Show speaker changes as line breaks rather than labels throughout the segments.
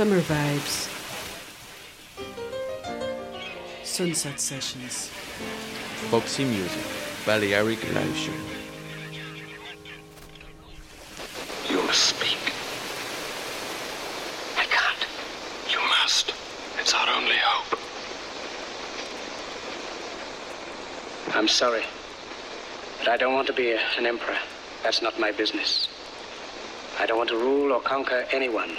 Summer vibes. Sunset sessions.
Foxy Music, Balearic Live Show.
You must speak. I can't. You must. It's our only hope. I'm sorry. But I don't want to be a, an emperor. That's not my business. I don't want to rule or conquer anyone.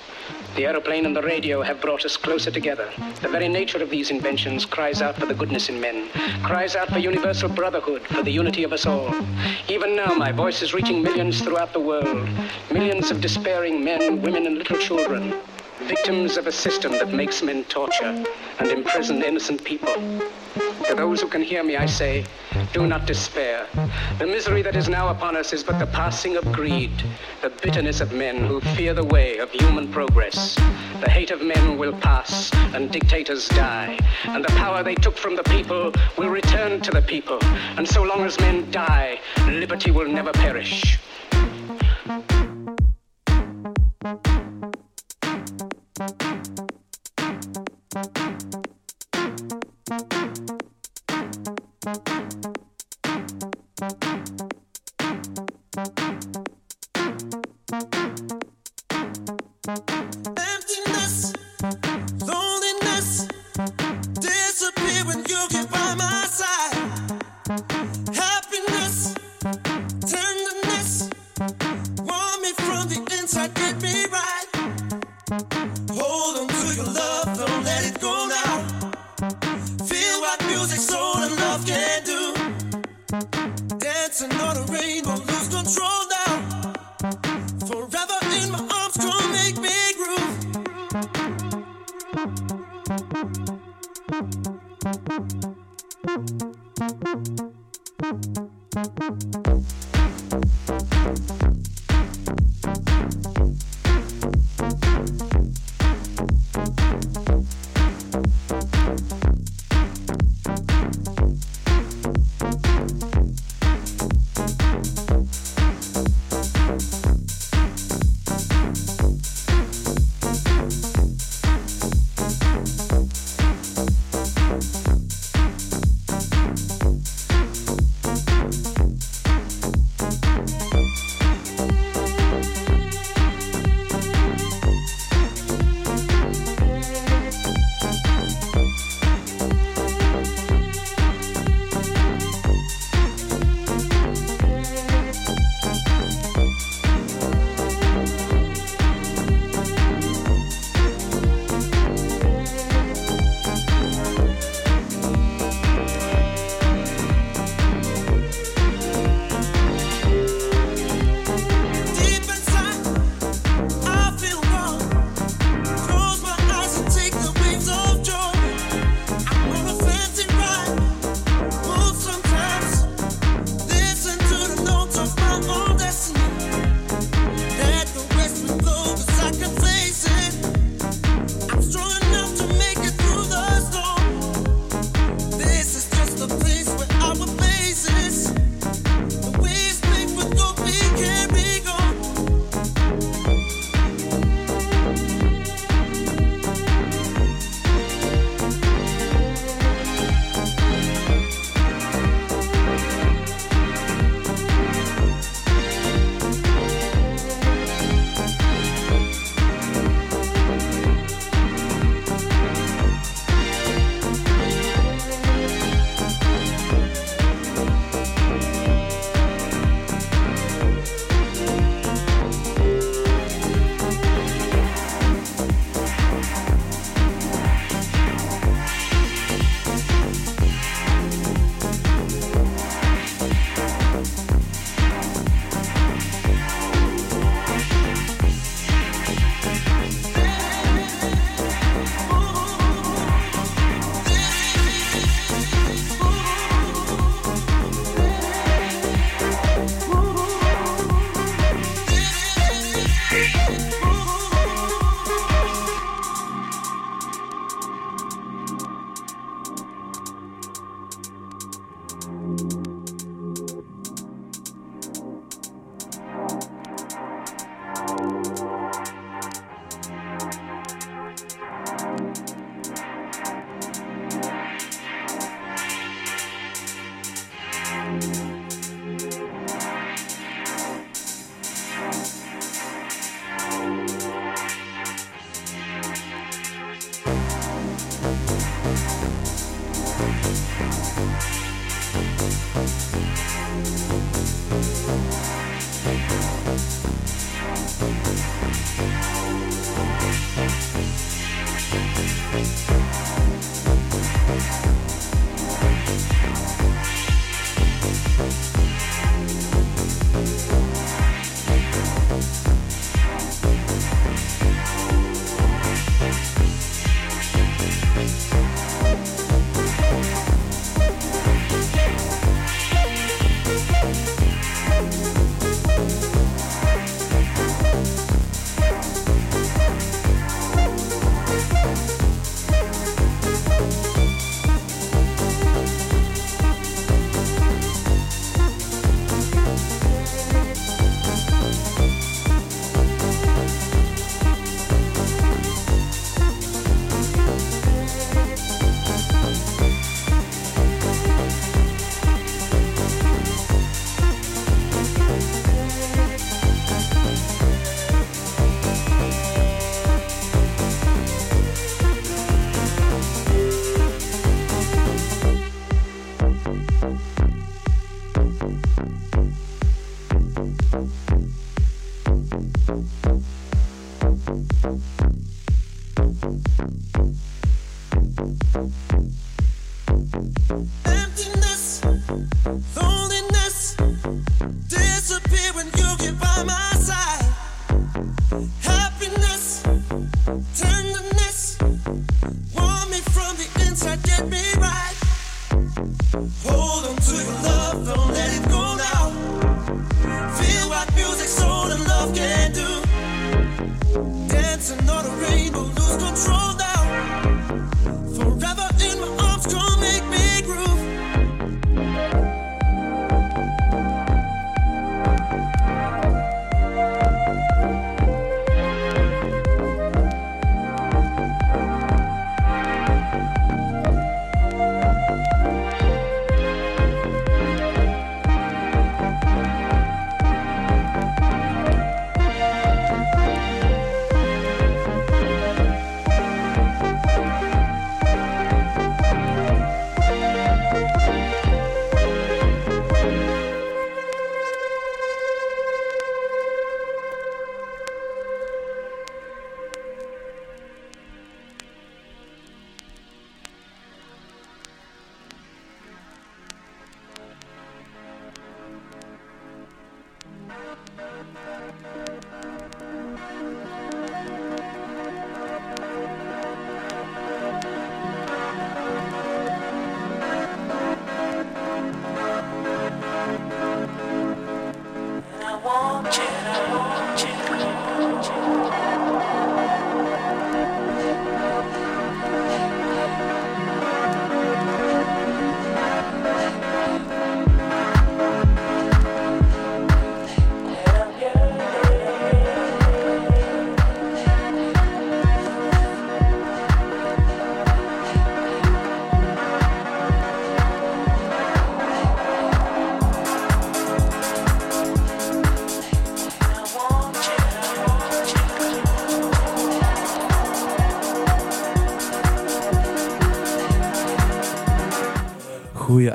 The aeroplane and the radio have brought us closer together. The very nature of these inventions cries out for the goodness in men, cries out for universal brotherhood, for the unity of us all. Even now, my voice is reaching millions throughout the world. Millions of despairing men, women, and little children. Victims of a system that makes men torture and imprison innocent people. To those who can hear me, I say, do not despair. The misery that is now upon us is but the passing of greed, the bitterness of men who fear the way of human progress. The hate of men will pass, and dictators die, and the power they took from the people will return to the people. And so long as men die, liberty will never perish.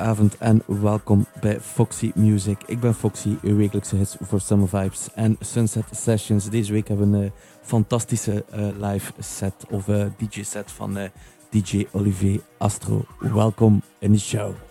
Goedenavond en welkom bij Foxy Music. Ik ben Foxy, uw wekelijkse hits voor Summer Vibes en Sunset Sessions. Deze week hebben we een fantastische uh, live set of uh, DJ set van DJ Olivier Astro. Welkom in de show.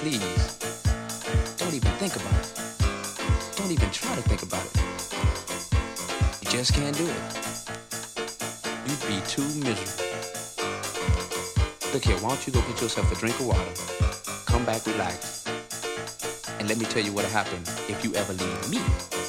please, don't even think about it. Don't even try to think about it. You just can't do it. You'd be too miserable. Look here, why don't you go get yourself a drink of water, come back relax, and let me tell you what'll happen if you ever leave me.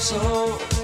so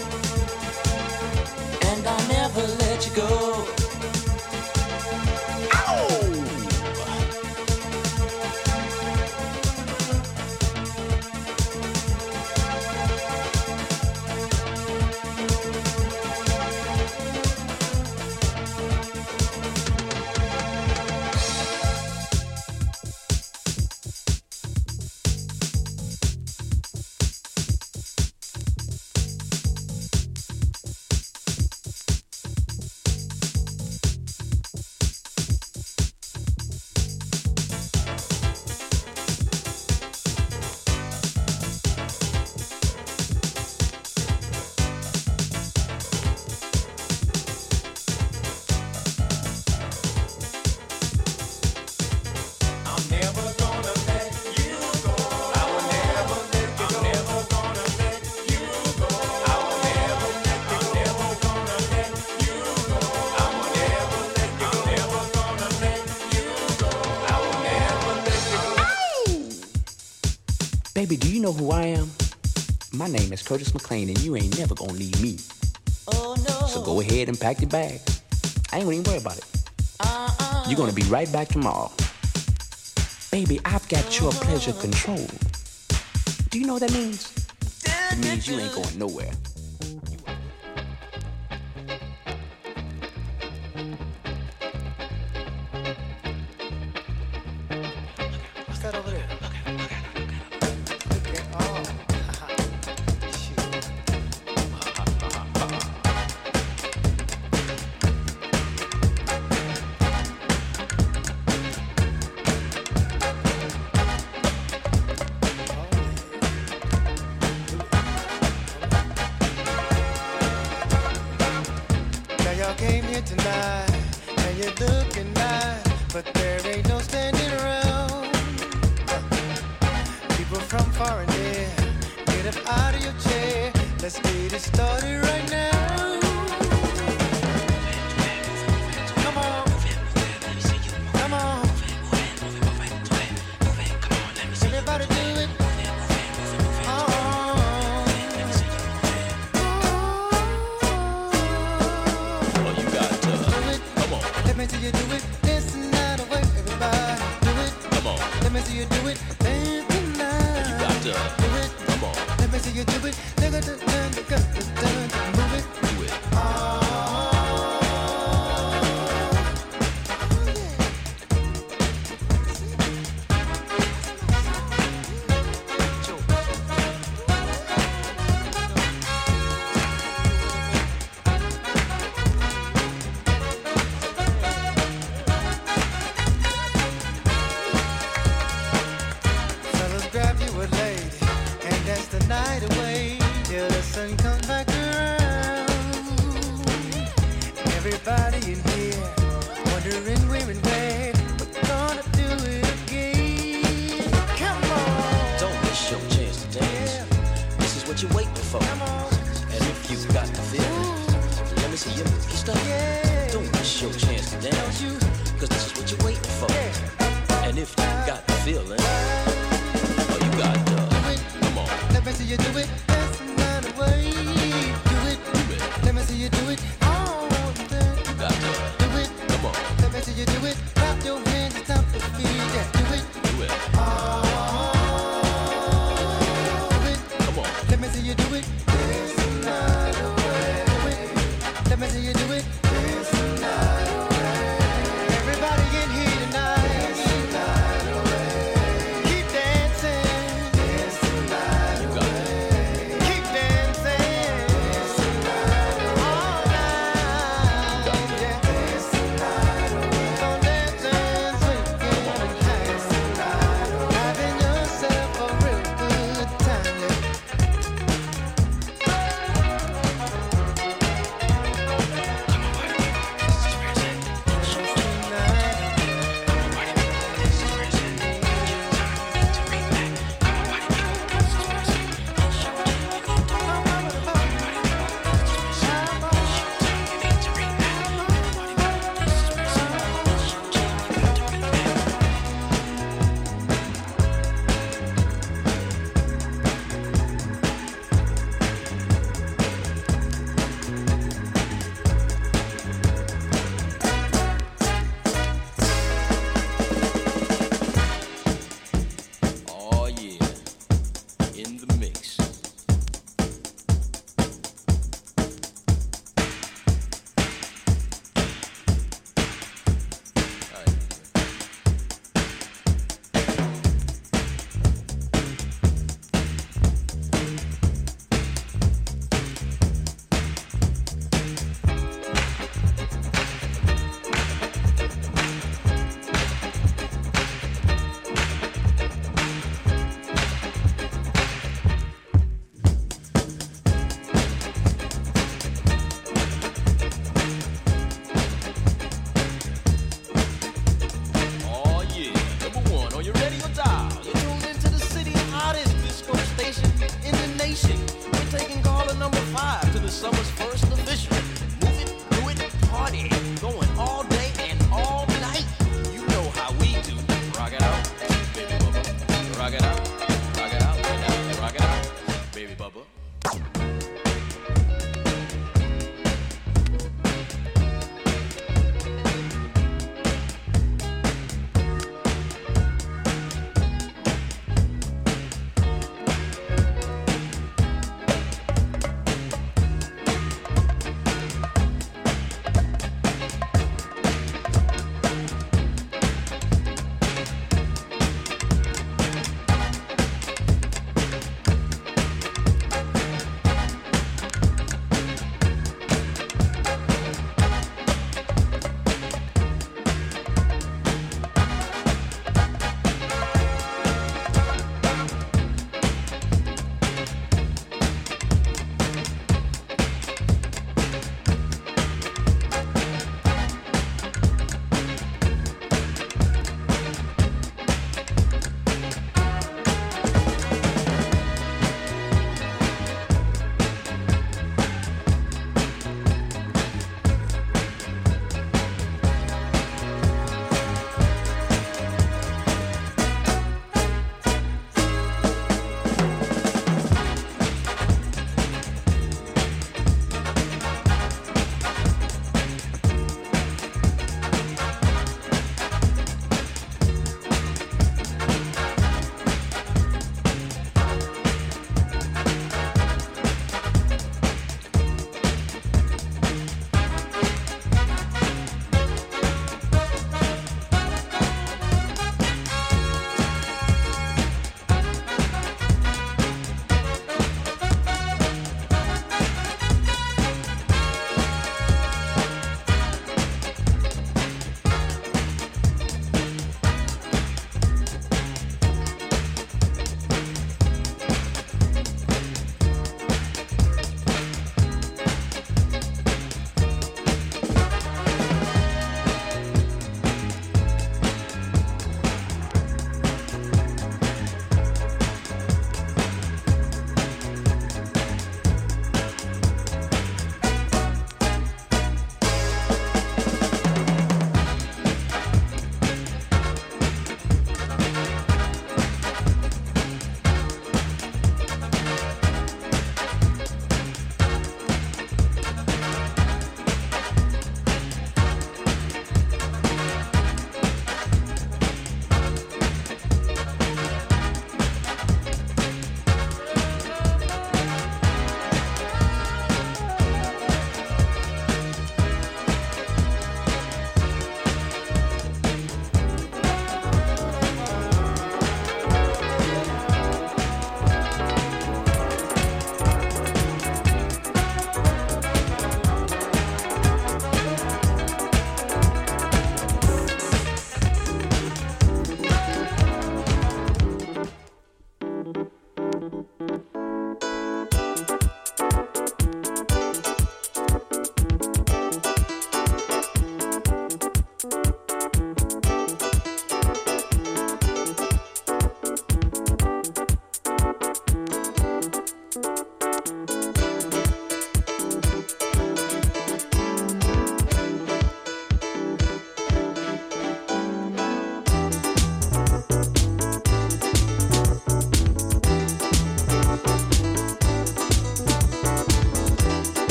know
who I am? My name is Curtis McLean, and you ain't never gonna need me.
Oh no.
So go ahead and pack your bag. I ain't gonna even worry about it.
Uh-uh.
You're gonna be right back tomorrow. Baby, I've got uh-uh. your pleasure control. Do you know what that means? It means you ain't going nowhere.
your movie star. Yeah. Don't
miss your chance to
you?
Cause this is what you're waiting for. Yeah. And if you got the feeling.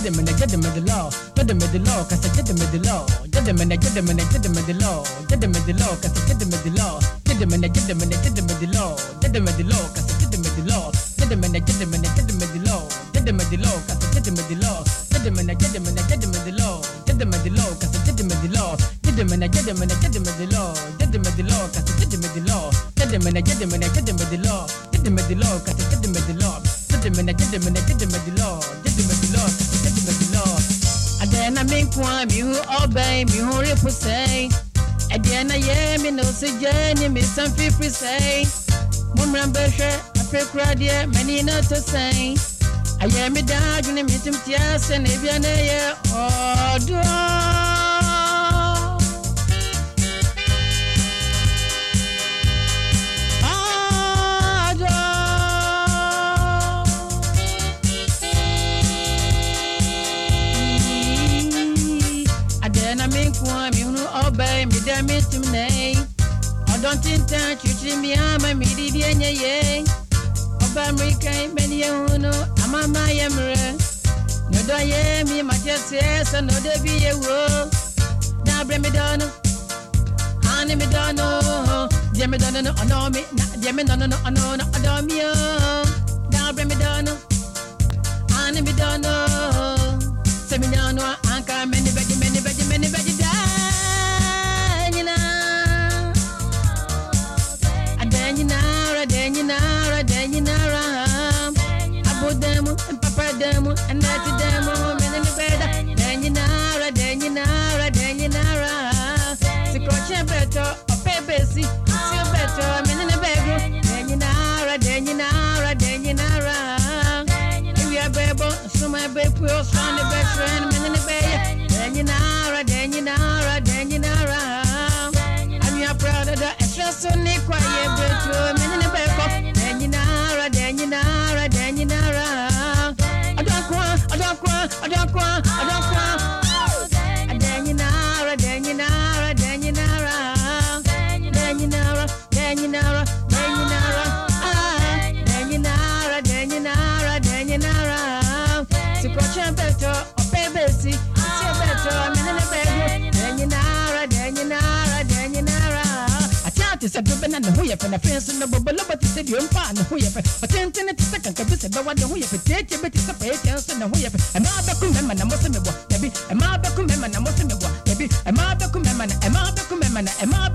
get them and I get
them in the law. Get them in the law, cause I
get them
in the law. Get them and I get
them and I
get them
in the
law. Get them in the law, cause I get them in the law. Get them and
I get
them and
I get
them in the law. Get them in the law, cause I get them in the law. Get them and I get them and I get them in the law.
Get them in the law, cause I get them in the law. Get them and I get them and I get them in the law. Get them in the law, cause I get them in the law. Get them and I get them and I get them in the law. Get them in the law, cause I get them in the law. Get them and I get them and I get them in the law. Get them in the law, cause I get them in the law. Get them and I get them and I get them in the law. Get them in the law. Kwa mi hu obey mi hu ripu say. Adena ye mi no se jeni mi san fifri say. Mumra beshe apekra die mani na to say. Aye mi da juni mi tim tia se ne bia na ye odo. Obe mi tum nei. Odon tinta chuchi mi ama mi di di enye ye. Oba Amerika meni ye hunu amama ye mre. No do ye mi ma jese so no de bi ye wo. Na bre mi dono. Ani mi dono. Je mi dono no ono mi na je mi dono no ono no odo mi yo. Na bre mi dono. Ani mi dono. Se mi dono papa demu anati demu meni ni beda. Adanyina ra adanyina ra adanyina ra. Sikroche beto ope besi. Sio beto meni ni begu. Adanyina ra adanyina ra adanyina ra. Ewi abebo suma bepu oswane betren meni ni beya. Adanyina ra adanyina ra adanyina ra. I'm your brother, the extra sunny quiet betu meni ni beko. Adanyina bisa dobe na ne ho yɛ fɛ na fɛn so no bɔbɔlɔbɔ te sɛ deɛ ɔmpa ne ho yɛ fɛ ɔtentene te sɛ kanka bi sɛ bɛwa ne ho yɛ fɛ tiatia bɛ te sɛ pɛyɛ kyɛn so ne ho yɛ fɛ ɛmaa bɛko mɛma na mɔsɛ mebɔ dabi ɛmaa bɛko mɛma na mɔsɛ mebɔ dabi ɛmaa bɛko mɛma na ɛmaa bɛko mɛma na ɛmaa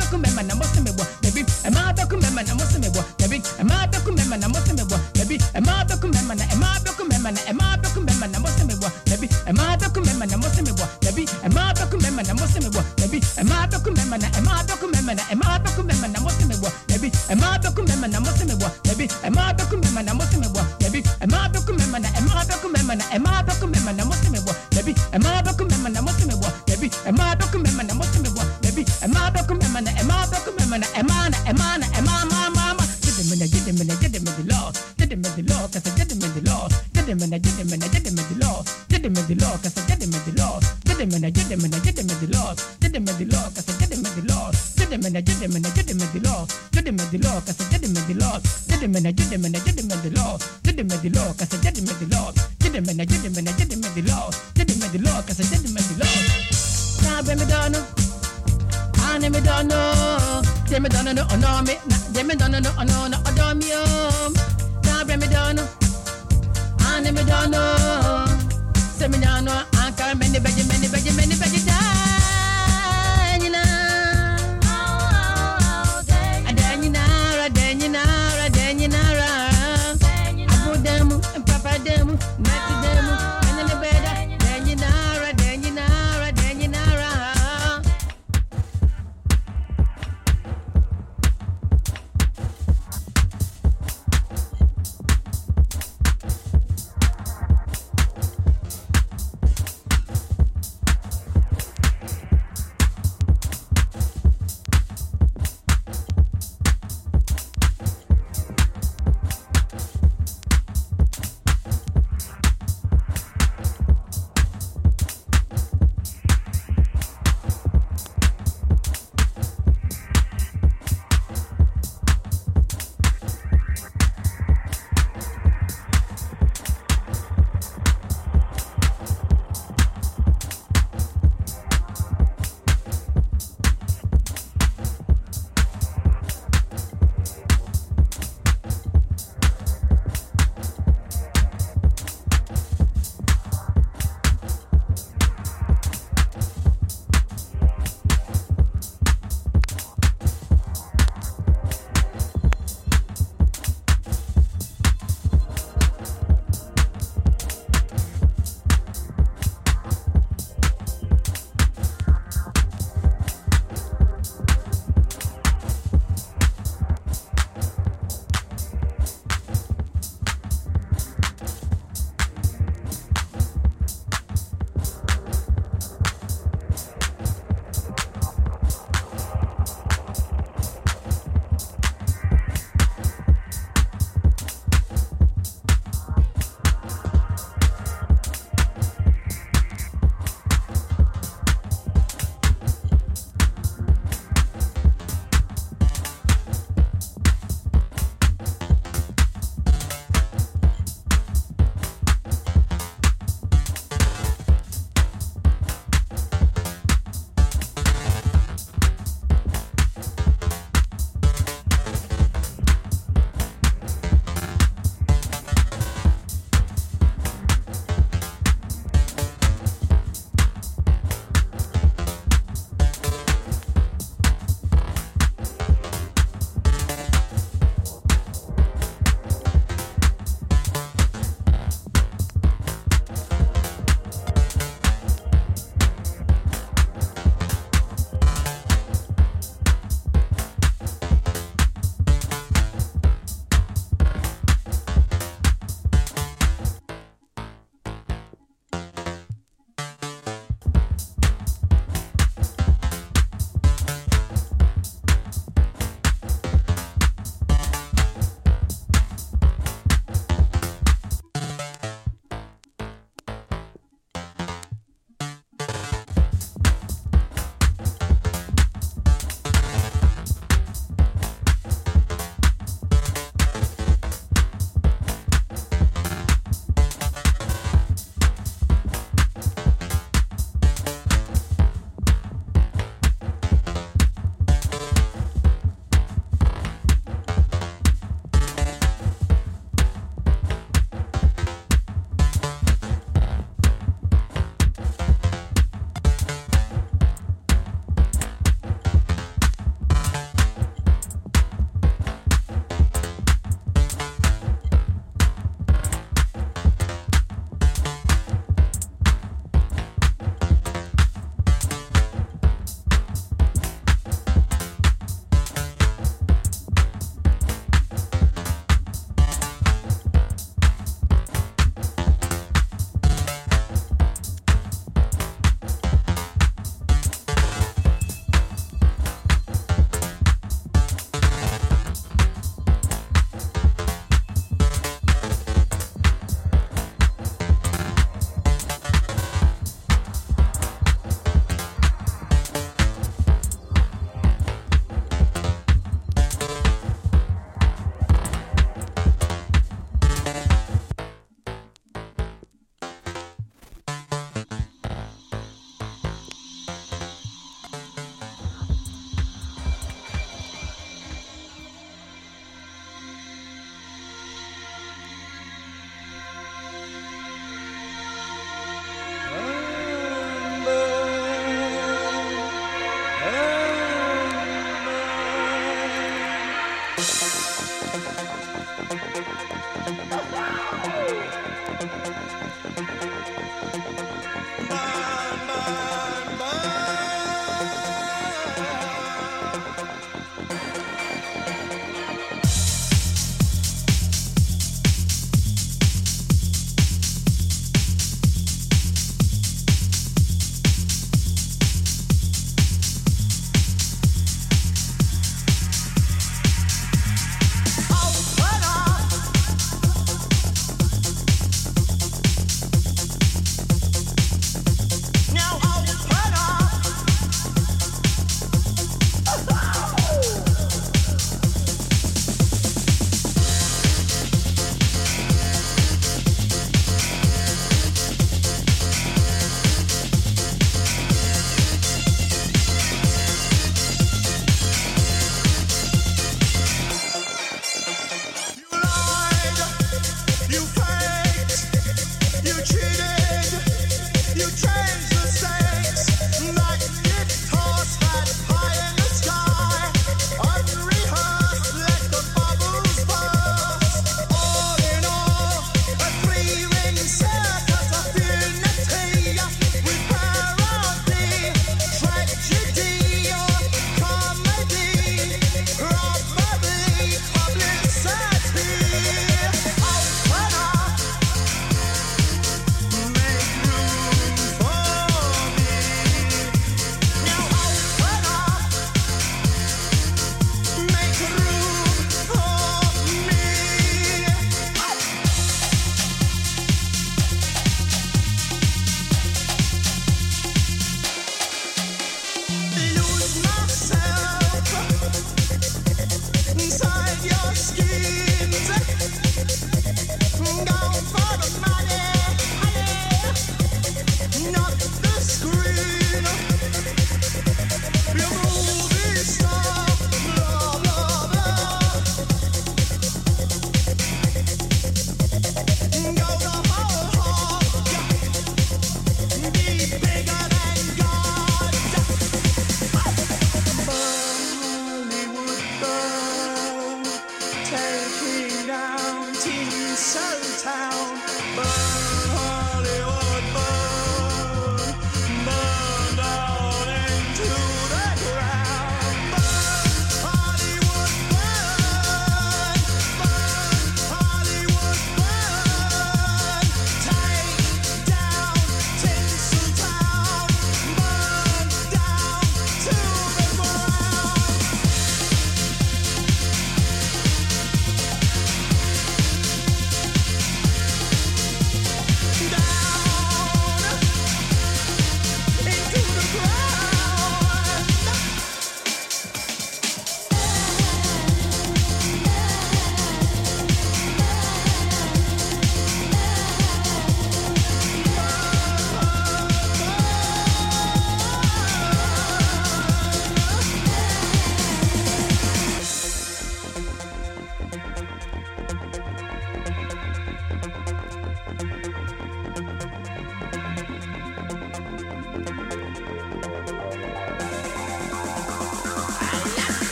Semina I can't many, many, many,
many, many,
many.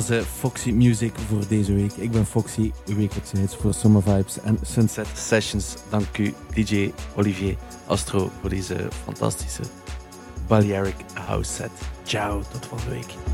Was uh, Foxy Music voor deze week. Ik ben Foxy, uw hits voor Summer Vibes en Sunset Sessions. Dank u, DJ Olivier Astro, voor deze fantastische Balearic House set. Ciao, tot volgende week.